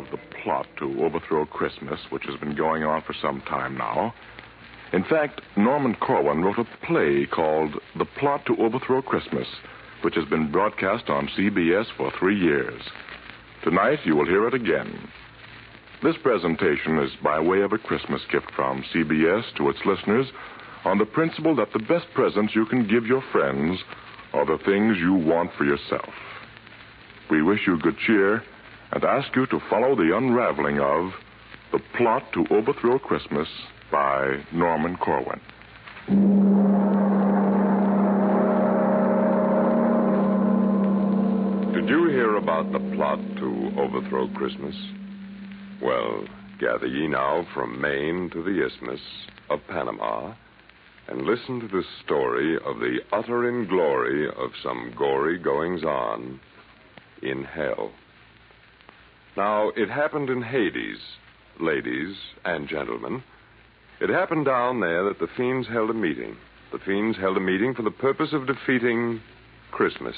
Of the plot to overthrow Christmas, which has been going on for some time now. In fact, Norman Corwin wrote a play called The Plot to Overthrow Christmas, which has been broadcast on CBS for three years. Tonight, you will hear it again. This presentation is by way of a Christmas gift from CBS to its listeners on the principle that the best presents you can give your friends are the things you want for yourself. We wish you good cheer and ask you to follow the unraveling of The Plot to Overthrow Christmas by Norman Corwin. Did you hear about the plot to overthrow Christmas? Well, gather ye now from Maine to the Isthmus of Panama and listen to the story of the utter inglory of some gory goings on in hell. Now, it happened in Hades, ladies and gentlemen. It happened down there that the fiends held a meeting. The fiends held a meeting for the purpose of defeating Christmas.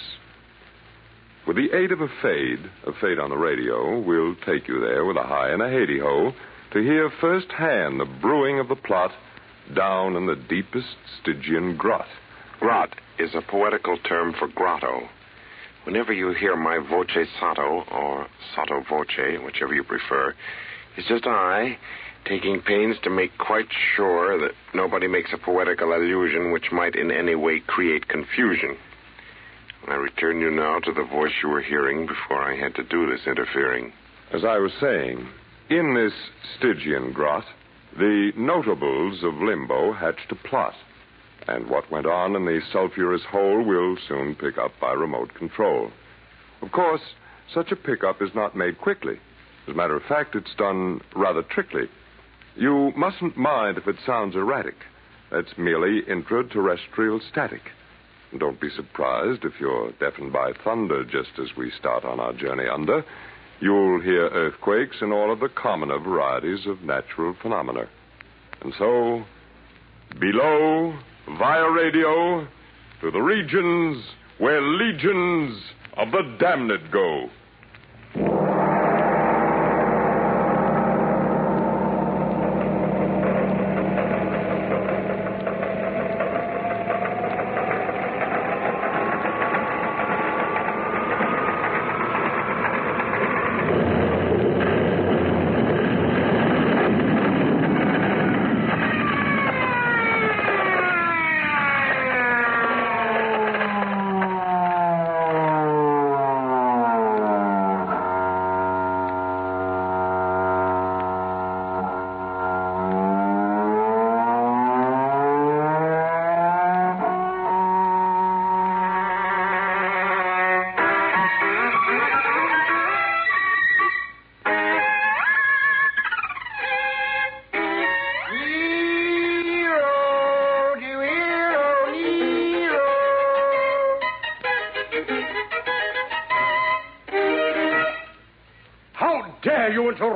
With the aid of a fade, a fade on the radio, we'll take you there with a high and a Haiti ho to hear firsthand the brewing of the plot down in the deepest Stygian grot. Grot is a poetical term for grotto. Whenever you hear my voce sotto, or sotto voce, whichever you prefer, it's just I taking pains to make quite sure that nobody makes a poetical allusion which might in any way create confusion. I return you now to the voice you were hearing before I had to do this interfering. As I was saying, in this Stygian grot, the notables of Limbo hatched a plot. And what went on in the sulphurous hole will soon pick up by remote control. Of course, such a pickup is not made quickly. As a matter of fact, it's done rather trickly. You mustn't mind if it sounds erratic. That's merely intraterrestrial static. And don't be surprised if you're deafened by thunder just as we start on our journey under. You'll hear earthquakes and all of the commoner varieties of natural phenomena. And so, below, via radio, to the regions where legions of the damned go.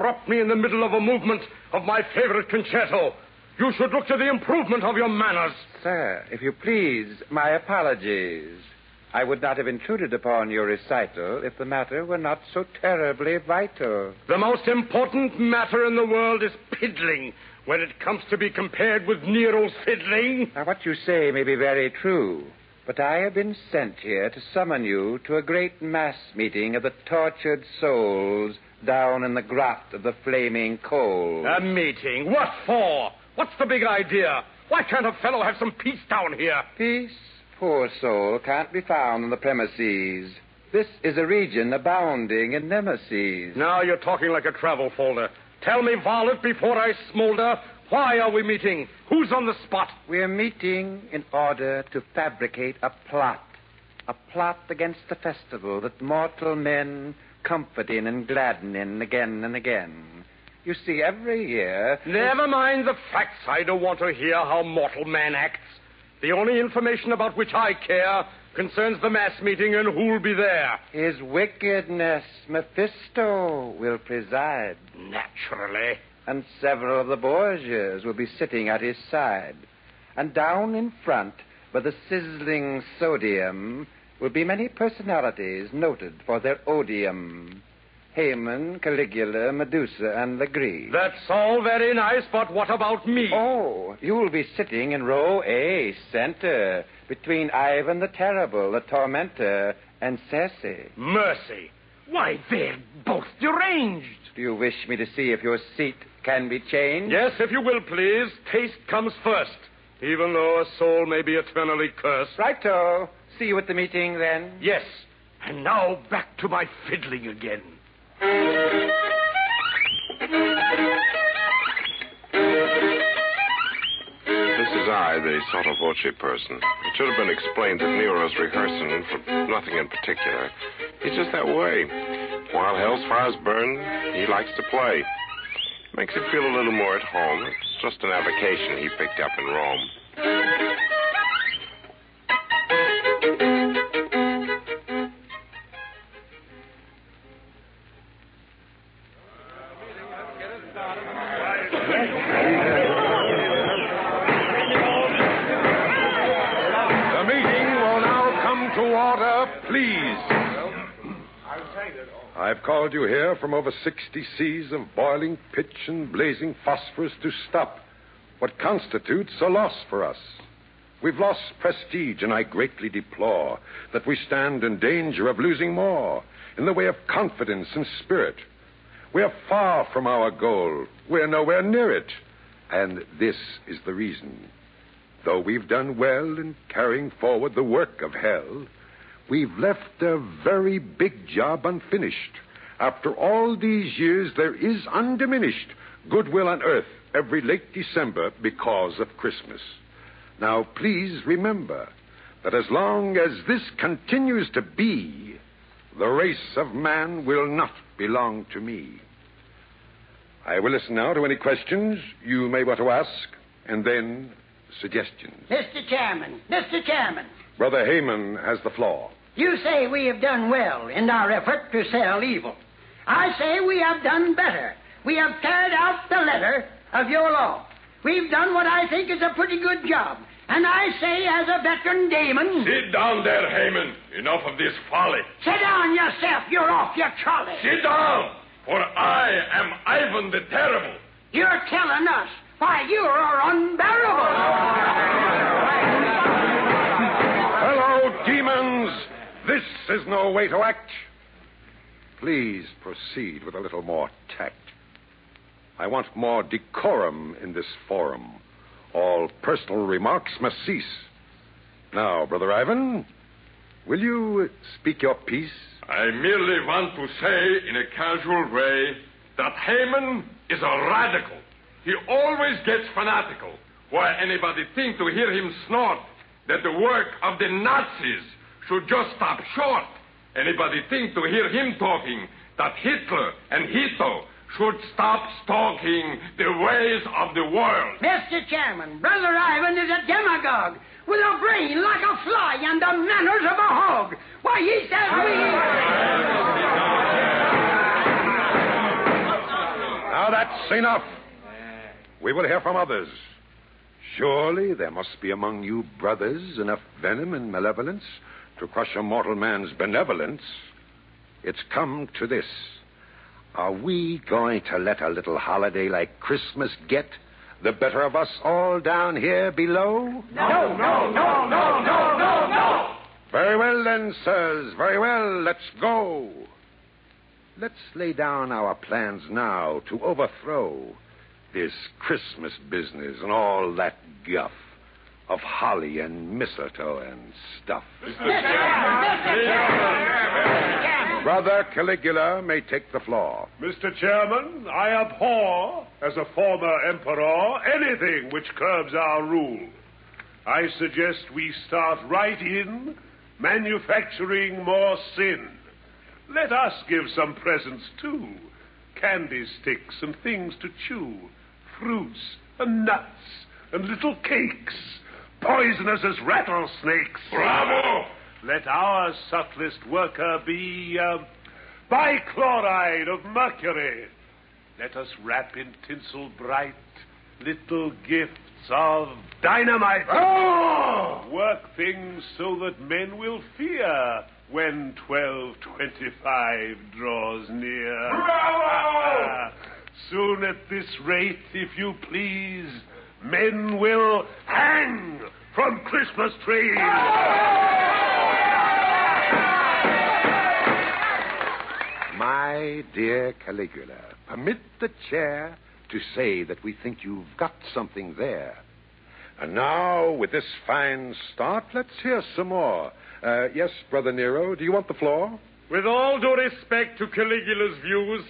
Interrupt me in the middle of a movement of my favorite concerto? You should look to the improvement of your manners. Sir, if you please, my apologies. I would not have intruded upon your recital if the matter were not so terribly vital. The most important matter in the world is piddling when it comes to be compared with Nero's fiddling. Now, what you say may be very true, but I have been sent here to summon you to a great mass meeting of the tortured souls down in the graft of the flaming coal. A meeting? What for? What's the big idea? Why can't a fellow have some peace down here? Peace, poor soul, can't be found on the premises. This is a region abounding in nemesis. Now you're talking like a travel folder. Tell me, varlet, before I smolder, why are we meeting? Who's on the spot? We're meeting in order to fabricate a plot. A plot against the festival that mortal men comfort in and gladden in again and again. You see, every year. Never mind the facts. I don't want to hear how mortal man acts. The only information about which I care concerns the mass meeting and who'll be there. His wickedness, Mephisto, will preside. Naturally. And several of the Borgias will be sitting at his side. And down in front, by the sizzling sodium, will be many personalities noted for their odium. Haman, Caligula, Medusa, and Legree. That's all very nice, but what about me? Oh, you'll be sitting in row A, center, between Ivan the Terrible, the Tormentor, and Circe. Mercy. Why, they're both deranged. Do you wish me to see if your seat can be changed? Yes, if you will, please. Taste comes first, even though a soul may be eternally cursed. Righto. See you at the meeting, then? Yes. And now back to my fiddling again. This is I, the sotto voce person. It should have been explained that Nero's rehearsing for nothing in particular. He's just that way. While hell's fires burn, he likes to play. Makes him feel a little more at home. It's just an avocation he picked up in Rome. From over 60 seas of boiling pitch and blazing phosphorus to stop what constitutes a loss for us. We've lost prestige, and I greatly deplore that we stand in danger of losing more in the way of confidence and spirit. We're far from our goal. We're nowhere near it. And this is the reason. Though we've done well in carrying forward the work of hell, we've left a very big job unfinished. After all these years, there is undiminished goodwill on earth every late December because of Christmas. Now, please remember that as long as this continues to be, the race of man will not belong to me. I will listen now to any questions you may want to ask, and then suggestions. Mr. Chairman, Mr. Chairman, Brother Haman has the floor. you say we have done well in our effort to sell evil. I say we have done better. We have carried out the letter of your law. We've done what I think is a pretty good job. And I say, as a veteran Damon, Sit down there, Haman. Enough of this folly. sit down yourself. You're off your trolley. Sit down, for I am Ivan the Terrible. You're telling us why you are unbearable. Hello, demons! This is no way to act. Please proceed with a little more tact. I want more decorum in this forum. All personal remarks must cease. Now, Brother Ivan, will you speak your piece? I merely want to say in a casual way that Haman is a radical. He always gets fanatical. Why anybody think to hear him snort that the work of the Nazis should just stop short? Anybody think to hear him talking that Hitler and Hito should stop stalking the ways of the world? Mr. Chairman, Brother Ivan is a demagogue with a brain like a fly and the manners of a hog. Why, he says we... Now that's enough. We will hear from others. Surely there must be among you brothers enough venom and malevolence to crush a mortal man's benevolence. It's come to this. Are we going to let a little holiday like Christmas get the better of us all down here below? No, no, no, no, no, no, no. Very well, then, sirs. Very well. Let's go. Let's lay down our plans now to overthrow this Christmas business and all that guff. Of holly and mistletoe and stuff. Brother Caligula may take the floor. Mr. Chairman, I abhor, as a former emperor, anything which curbs our rule. I suggest we start right in manufacturing more sin. Let us give some presents, too. Candy sticks and things to chew, fruits and nuts and little cakes, poisonous as rattlesnakes. Bravo! Let our subtlest worker be uh, bichloride of mercury. Let us wrap in tinsel bright little gifts of dynamite. Oh! Work things so that men will fear when 1225 draws near. Bravo! Soon at this rate, if you please, men will hang from Christmas trees. My dear Caligula, permit the chair to say that we think you've got something there. And now, with this fine start, let's hear some more. Uh, yes, Brother Nero, do you want the floor? With all due respect to Caligula's views,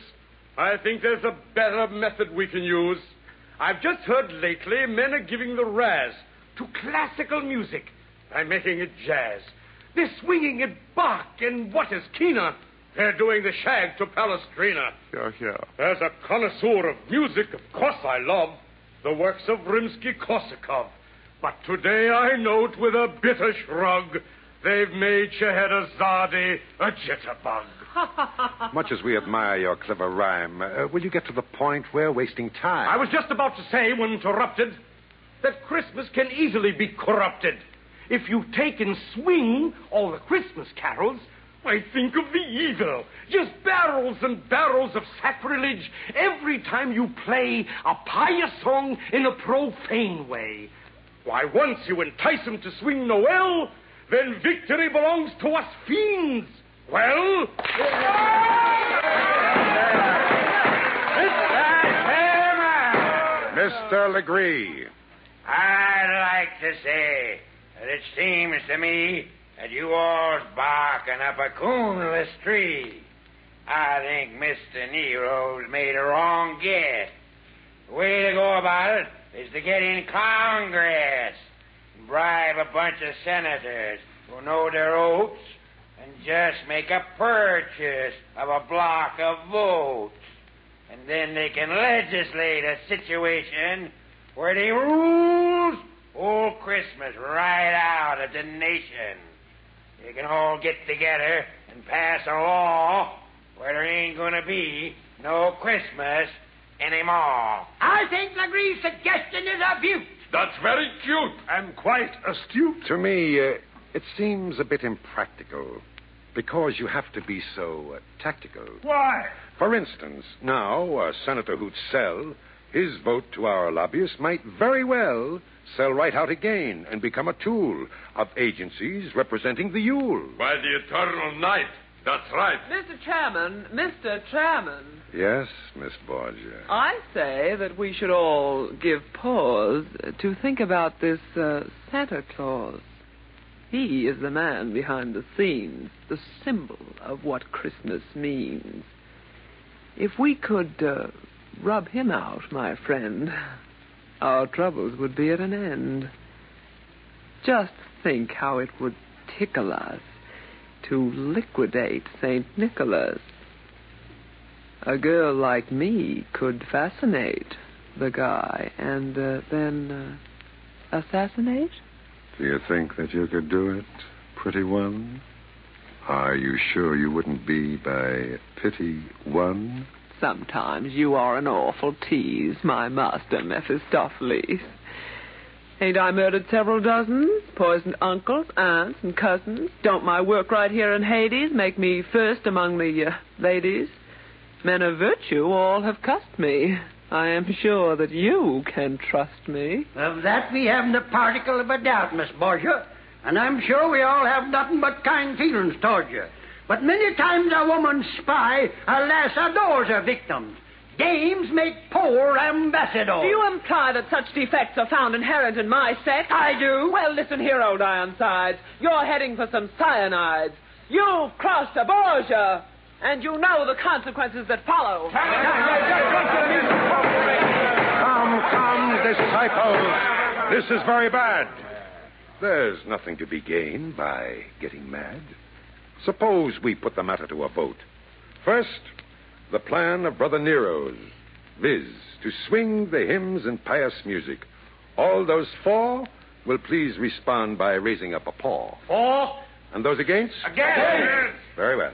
I think there's a better method we can use. I've just heard lately men are giving the razz to classical music by making it jazz. They're swinging it Bach and what is keener. They're doing the shag to Palestrina. Yeah, yeah. As a connoisseur of music, of course I love the works of Rimsky-Korsakov. But today I note with a bitter shrug they've made Scheherazade a jitterbug. Much as we admire your clever rhyme, uh, will you get to the point? We're wasting time. I was just about to say, when interrupted, that Christmas can easily be corrupted. If you take and swing all the Christmas carols, I think of the evil. Just barrels and barrels of sacrilege every time you play a pious song in a profane way. Why, once you entice them to swing Noel, then victory belongs to us fiends. Well, Mr. Legree. I'd like to say that it seems to me that you all's barking up a coonless tree. I think Mr. Nero's made a wrong guess. The way to go about it is to get in Congress bribe a bunch of senators who know their oats and just make a purchase of a block of votes. And then they can legislate a situation where they rules old Christmas right out of the nation. They can all get together and pass a law where there ain't going to be no Christmas anymore. I think Legree's suggestion is a beaut. that's very cute. And quite astute. To me, uh, it seems a bit impractical because you have to be so uh, tactical. Why? For instance, now, uh, Senator Hootsell, his vote to our lobbyists might very well sell right out again and become a tool of agencies representing the Yule. By the eternal night. That's right. Mr. Chairman, Mr. Chairman, Yes, Miss Borgia. I say that we should all give pause to think about this uh, Santa Claus. He is the man behind the scenes, the symbol of what Christmas means. If we could uh, rub him out, my friend, our troubles would be at an end. Just think how it would tickle us to liquidate St. Nicholas. A girl like me could fascinate the guy and uh, then uh, assassinate? Do you think that you could do it, pretty one? Are you sure you wouldn't be by pity one? Sometimes you are an awful tease, my master Mephistopheles. Ain't I murdered several dozens? Poisoned uncles, aunts, and cousins? Don't my work right here in Hades make me first among the uh, ladies? Men of virtue all have cussed me. I am sure that you can trust me. Of that we haven't a particle of a doubt, Miss Borgia. And I'm sure we all have nothing but kind feelings toward you. But many times a woman's spy, alas, lass adores her victims. Dames make poor ambassadors. Do you imply that such defects are found inherent in my sex? I do. Well, listen here, old Ironsides. You're heading for some cyanides. You've crossed a Borgia, and you know the consequences that follow. Come, come, disciples. This is very bad. There's nothing to be gained by getting mad. Suppose we put the matter to a vote. First, the plan of Brother Nero's, viz., to swing the hymns and pious music. All those for will please respond by raising up a paw. For? And those against? Against. Very well.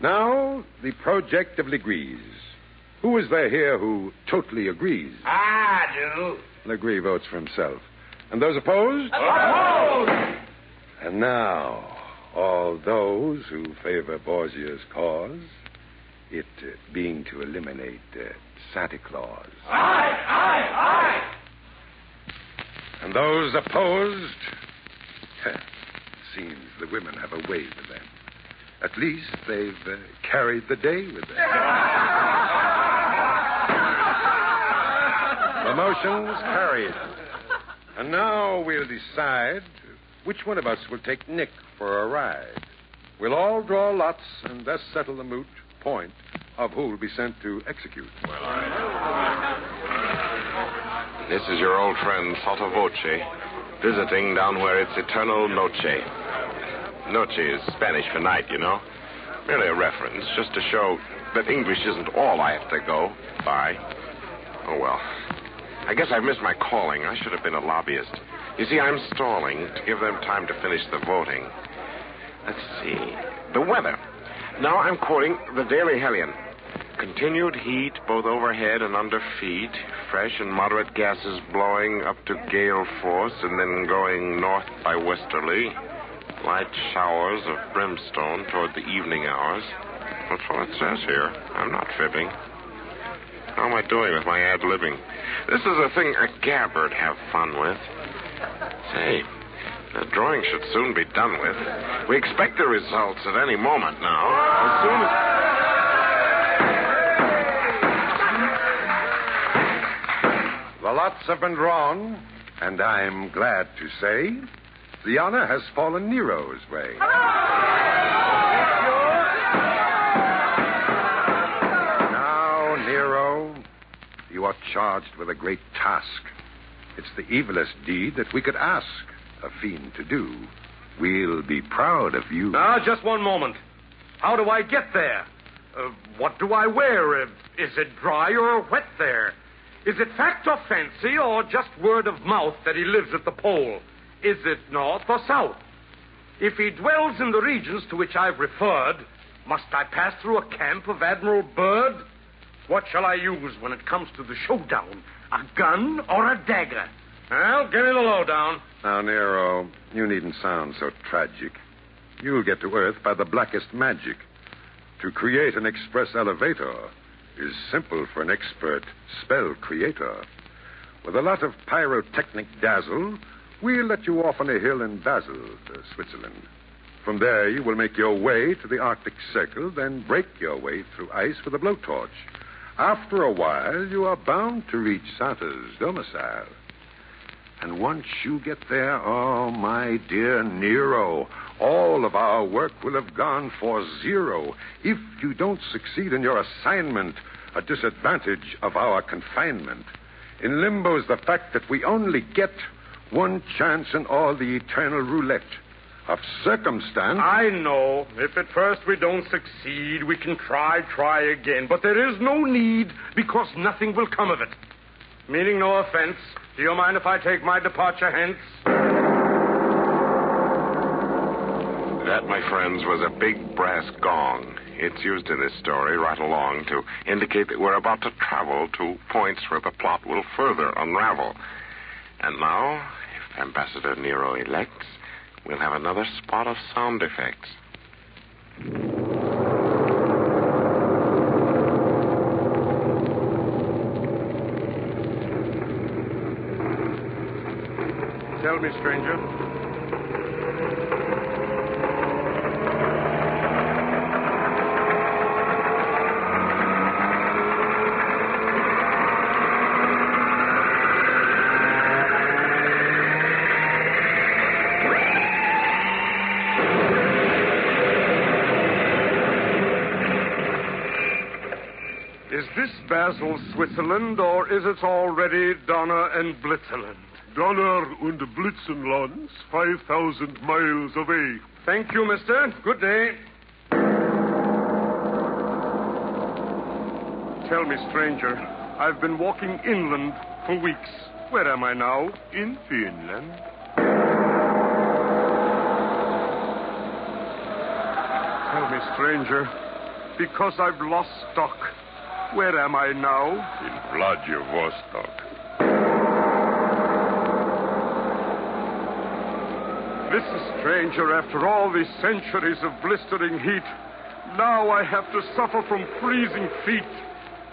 Now, the project of Legree. Who is there here who totally agrees? I do. Legree votes for himself. And those opposed? Opposed! And now, all those who favor Borgia's cause, it uh, being to eliminate uh, Santa Claus. Aye, aye, aye. And those opposed? Seems the women have a way with them. At least they've uh, carried the day with them. the motion's carried. And now we'll decide which one of us will take Nick for a ride. We'll all draw lots and thus settle the moot point of who will be sent to execute. This is your old friend Sotto Voce, visiting down where it's eternal noche. Noche is Spanish for night, you know. Merely a reference, just to show that English isn't all I have to go by. Oh, well. I guess I've missed my calling. I should have been a lobbyist. You see, I'm stalling to give them time to finish the voting. Let's see. The weather. Now I'm quoting the Daily Hellion. Continued heat both overhead and under feet. Fresh and moderate gases blowing up to gale force and then going north by westerly. Light showers of brimstone toward the evening hours. That's what it says here. I'm not fibbing. How am I doing with my ad libbing? This is a thing a gabbard have fun with. Say, the drawing should soon be done with. We expect the results at any moment now. As soon as. The lots have been drawn, and I'm glad to say the honor has fallen Nero's way. Now, Nero, you are charged with a great task. It's the evilest deed that we could ask a fiend to do. We'll be proud of you. Now, just one moment. How do I get there? Uh, what do I wear? Uh, is it dry or wet there? Is it fact or fancy or just word of mouth that he lives at the pole? Is it north or south? If he dwells in the regions to which I've referred, must I pass through a camp of Admiral Byrd? What shall I use when it comes to the showdown? A gun or a dagger? Well, give me the lowdown. Now, Nero, you needn't sound so tragic. You'll get to Earth by the blackest magic. To create an express elevator is simple for an expert spell creator. With a lot of pyrotechnic dazzle, we'll let you off on a hill in Basel, uh, Switzerland. From there, you will make your way to the Arctic Circle, then break your way through ice with a blowtorch. After a while, you are bound to reach Santa's domicile. And once you get there, oh, my dear Nero, all of our work will have gone for zero. If you don't succeed in your assignment, a disadvantage of our confinement. In limbo's the fact that we only get one chance in all the eternal roulette of circumstance. I know. If at first we don't succeed, we can try, try again. But there is no need because nothing will come of it. Meaning no offense, do you mind if I take my departure hence? That, my friends, was a big brass gong. It's used in this story right along to indicate that we're about to travel to points where the plot will further unravel. And now, if Ambassador Nero elects, we'll have another spot of sound effects. Tell me, stranger. Is this Basel, Switzerland, or is it already Donna and Blitzeland? Donner und Blitzenlands, 5,000 miles away. Thank you, mister. Good day. Tell me, stranger, I've been walking inland for weeks. Where am I now? In Finland. Tell me, stranger, because I've lost stock, where am I now? In Vladivostok. Listen, stranger, after all these centuries of blistering heat, now I have to suffer from freezing feet.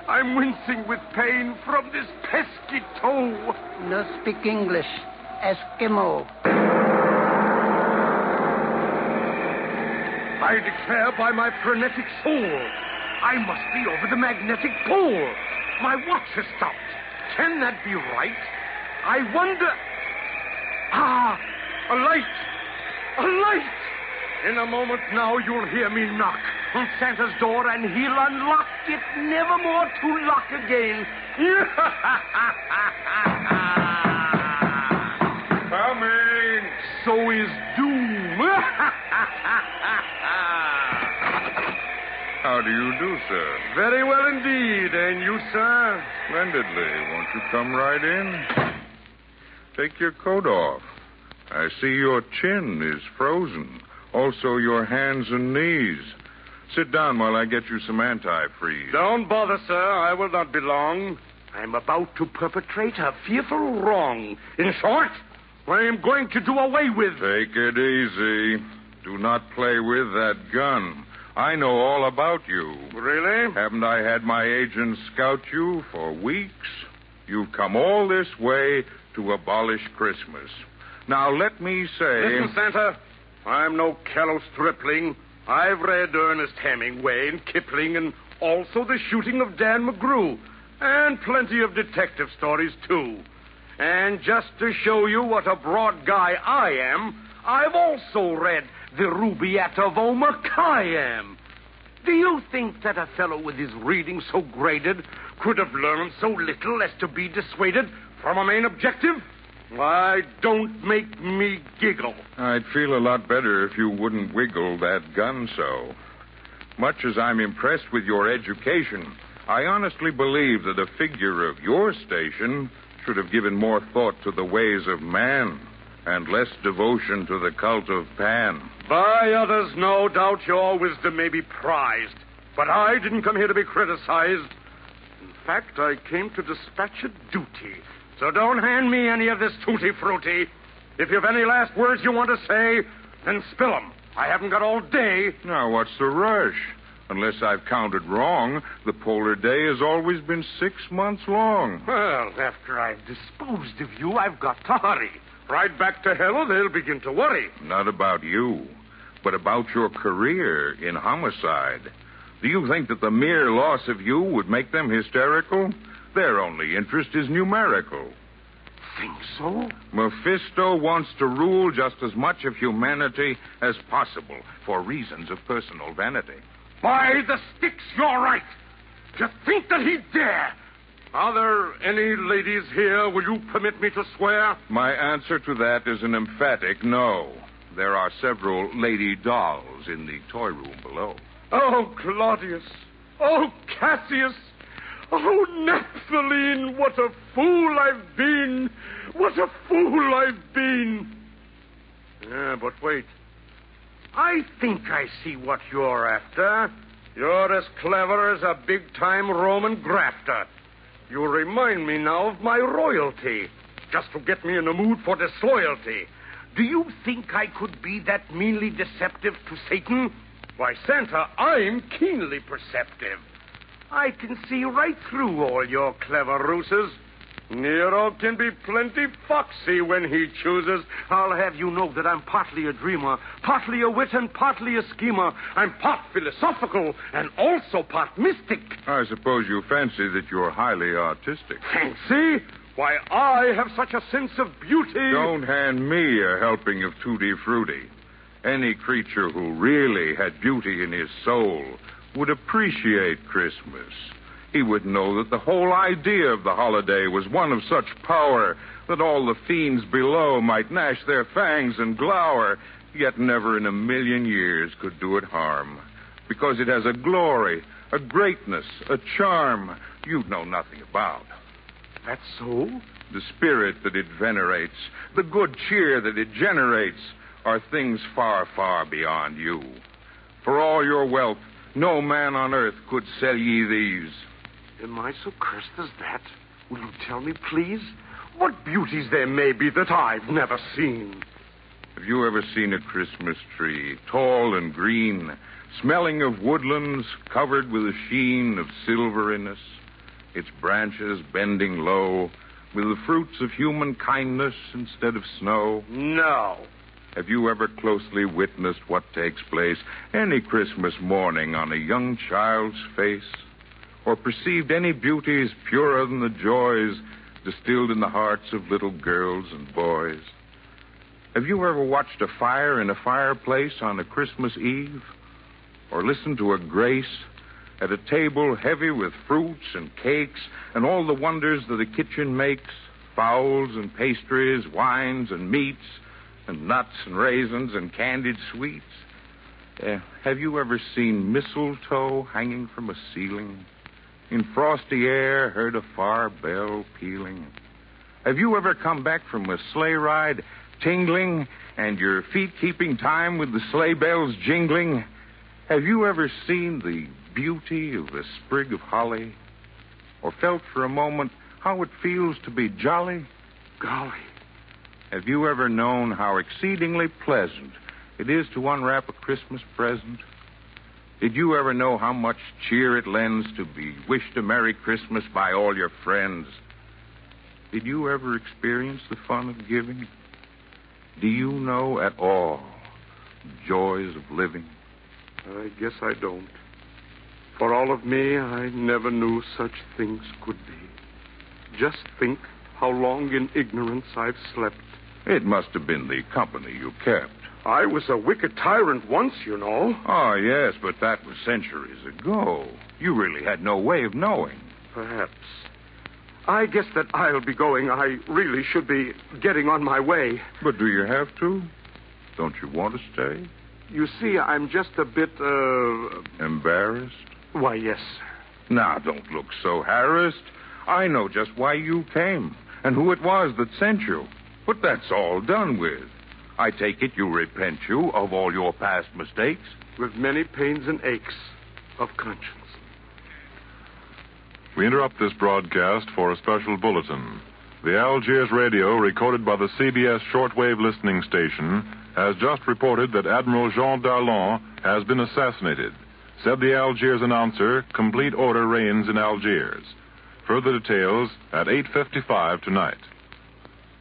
I'm wincing with pain from this pesky toe. No speak English. Eskimo. I declare by my frenetic soul, I must be over the magnetic pole. My watch has stopped. Can that be right? I wonder. Ah, a light! A light! In a moment now, you'll hear me knock on Santa's door, and he'll unlock it, never more to lock again. Coming! So is doom. How do you do, sir? Very well indeed. And you, sir? Splendidly. Won't you come right in? Take your coat off. I see your chin is frozen. Also your hands and knees. Sit down while I get you some antifreeze. Don't bother, sir. I will not be long. I'm about to perpetrate a fearful wrong. In short, I am going to do away with. Take it easy. Do not play with that gun. I know all about you. Really? Haven't I had my agents scout you for weeks? You've come all this way to abolish Christmas. Now, let me say. Listen, Santa. I'm no callow stripling. I've read Ernest Hemingway and Kipling and also The Shooting of Dan McGrew. And plenty of detective stories, too. And just to show you what a broad guy I am, I've also read The Rubaiyat of Omar Khayyam. Do you think that a fellow with his reading so graded could have learned so little as to be dissuaded from a main objective? Why, don't make me giggle. I'd feel a lot better if you wouldn't wiggle that gun so. Much as I'm impressed with your education, I honestly believe that a figure of your station should have given more thought to the ways of man and less devotion to the cult of Pan. By others, no doubt your wisdom may be prized. But I didn't come here to be criticized. In fact, I came to dispatch a duty. So don't hand me any of this tutti frutti. If you've any last words you want to say, then spill 'em. I haven't got all day. Now, what's the rush? Unless I've counted wrong, the polar day has always been six months long. Well, after I've disposed of you, I've got to hurry. Right back to hell, they'll begin to worry. Not about you, but about your career in homicide. Do you think that the mere loss of you would make them hysterical? Their only interest is numerical. Think so? Mephisto wants to rule just as much of humanity as possible for reasons of personal vanity. By the sticks, you're right. To think that he'd dare. Are there any ladies here? Will you permit me to swear? My answer to that is an emphatic no. There are several lady dolls in the toy room below. Oh, Claudius. Oh, Cassius. Oh, Naphthaline, what a fool I've been. What a fool I've been. Yeah, but wait. I think I see what you're after. You're as clever as a big time Roman grafter. You remind me now of my royalty, just to get me in the mood for disloyalty. Do you think I could be that meanly deceptive to Satan? Why, Santa, I'm keenly perceptive. I can see right through all your clever ruses. Nero can be plenty foxy when he chooses. I'll have you know that I'm partly a dreamer, partly a wit, and partly a schemer. I'm part philosophical and also part mystic. I suppose you fancy that you're highly artistic. Fancy? Why, I have such a sense of beauty. Don't hand me a helping of tutti frutti. Any creature who really had beauty in his soul would appreciate Christmas. he would know that the whole idea of the holiday was one of such power that all the fiends below might gnash their fangs and glower, yet never in a million years could do it harm. Because it has a glory, a greatness, a charm you know nothing about. That's so? The spirit that it venerates, the good cheer that it generates, are things far, far beyond you. For all your wealth, no man on earth could sell ye these. Am I so cursed as that? Will you tell me, please? What beauties there may be that I've never seen. Have you ever seen a Christmas tree, tall and green, smelling of woodlands, covered with a sheen of silveriness, its branches bending low, with the fruits of human kindness instead of snow? No. Have you ever closely witnessed what takes place any Christmas morning on a young child's face? Or perceived any beauties purer than the joys distilled in the hearts of little girls and boys? Have you ever watched a fire in a fireplace on a Christmas Eve? Or listened to a grace at a table heavy with fruits and cakes and all the wonders that a kitchen makes fowls and pastries, wines and meats, and nuts and raisins and candied sweets? Uh, have you ever seen mistletoe hanging from a ceiling? In frosty air, heard a far bell pealing? Have you ever come back from a sleigh ride tingling and your feet keeping time with the sleigh bells jingling? Have you ever seen the beauty of a sprig of holly? Or felt for a moment how it feels to be jolly? Golly. Have you ever known how exceedingly pleasant it is to unwrap a Christmas present? Did you ever know how much cheer it lends to be wished a Merry Christmas by all your friends? Did you ever experience the fun of giving? Do you know at all the joys of living? I guess I don't. For all of me, I never knew such things could be. Just think how long in ignorance I've slept. It must have been the company you kept. I was a wicked tyrant once, you know. Oh, yes, but that was centuries ago. You really had no way of knowing. Perhaps. I guess that I'll be going. I really should be getting on my way. But do you have to? Don't you want to stay? You see, I'm just a bit, uh. Embarrassed? Why, yes. Now, don't look so harassed. I know just why you came and who it was that sent you. But that's all done with. I take it you repent you of all your past mistakes. With many pains and aches of conscience. We interrupt this broadcast for a special bulletin. The Algiers radio, recorded by the CBS shortwave listening station, has just reported that Admiral Jean Darlan has been assassinated. Said the Algiers announcer, complete order reigns in Algiers. Further details at 8.55 tonight.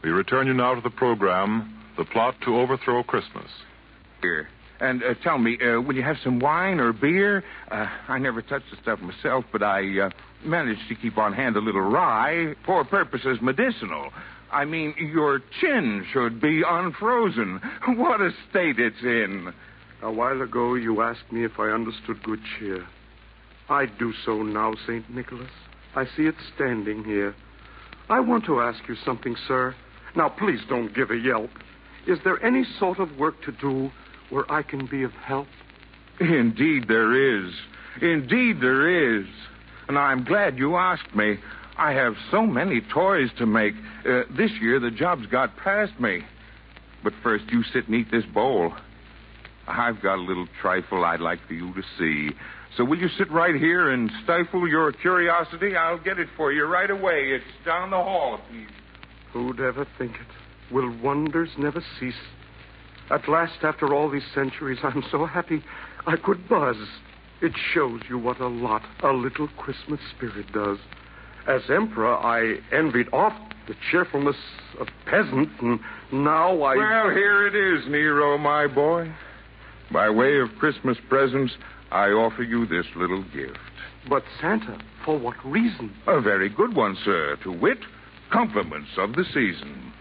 We return you now to the program, The Plot to Overthrow Christmas. Here. And uh, tell me, uh, will you have some wine or beer? Uh, I never touched the stuff myself, but I uh, managed to keep on hand a little rye for purposes medicinal. I mean, your chin should be unfrozen. What a state it's in. A while ago, you asked me if I understood good cheer. I do so now, St. Nicholas. I see it standing here. I want to ask you something, sir. Now, please don't give a yelp. Is there any sort of work to do where I can be of help? Indeed, there is. Indeed, there is. And I'm glad you asked me. I have so many toys to make. Uh, this year, the job's got past me. But first, you sit and eat this bowl. I've got a little trifle I'd like for you to see. So will you sit right here and stifle your curiosity? I'll get it for you right away. It's down the hall, please. Who'd ever think it? Will wonders never cease? At last, after all these centuries, I'm so happy I could buzz. It shows you what a lot a little Christmas spirit does. As emperor, I envied oft the cheerfulness of peasants, and now I. Well, here it is, Nero, my boy. By way of Christmas presents, I offer you this little gift. But Santa, for what reason? A very good one, sir. To wit, compliments of the season.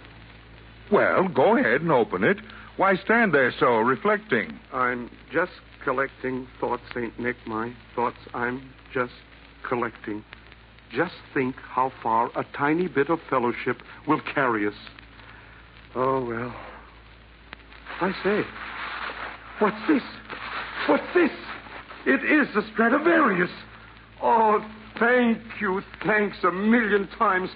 Well, go ahead and open it. Why stand there so, reflecting? I'm just collecting thoughts, St. Nick. My thoughts I'm just collecting. Just think how far a tiny bit of fellowship will carry us. Oh, well. I say, what's this? What's this? It is a Stradivarius. Oh, thank you. Thanks a million times.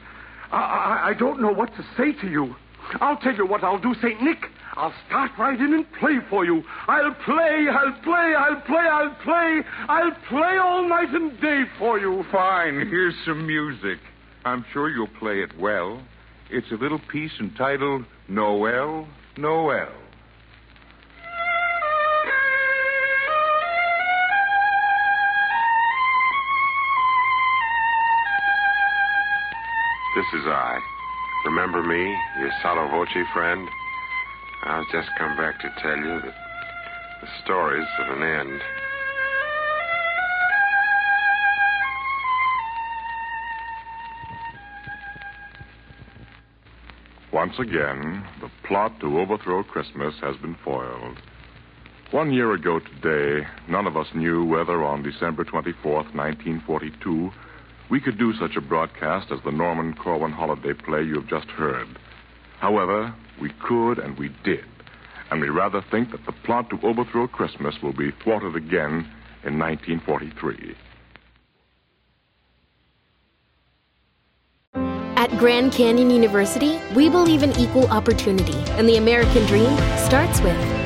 I, I, I don't know what to say to you. I'll tell you what I'll do, St. Nick. I'll start right in and play for you. I'll play, I'll play, I'll play, I'll play. I'll play all night and day for you. Fine. Here's some music. I'm sure you'll play it well. It's a little piece entitled Noel, Noel. Remember me, your sotto voce friend? I've just come back to tell you that the story's at an end. Once again, the plot to overthrow Christmas has been foiled. One year ago today, none of us knew whether on December 24th, 1942, we could do such a broadcast as the Norman Corwin holiday play you have just heard. However, we could and we did. And we rather think that the plot to overthrow Christmas will be thwarted again in 1943. At Grand Canyon University, we believe in equal opportunity, and the American dream starts with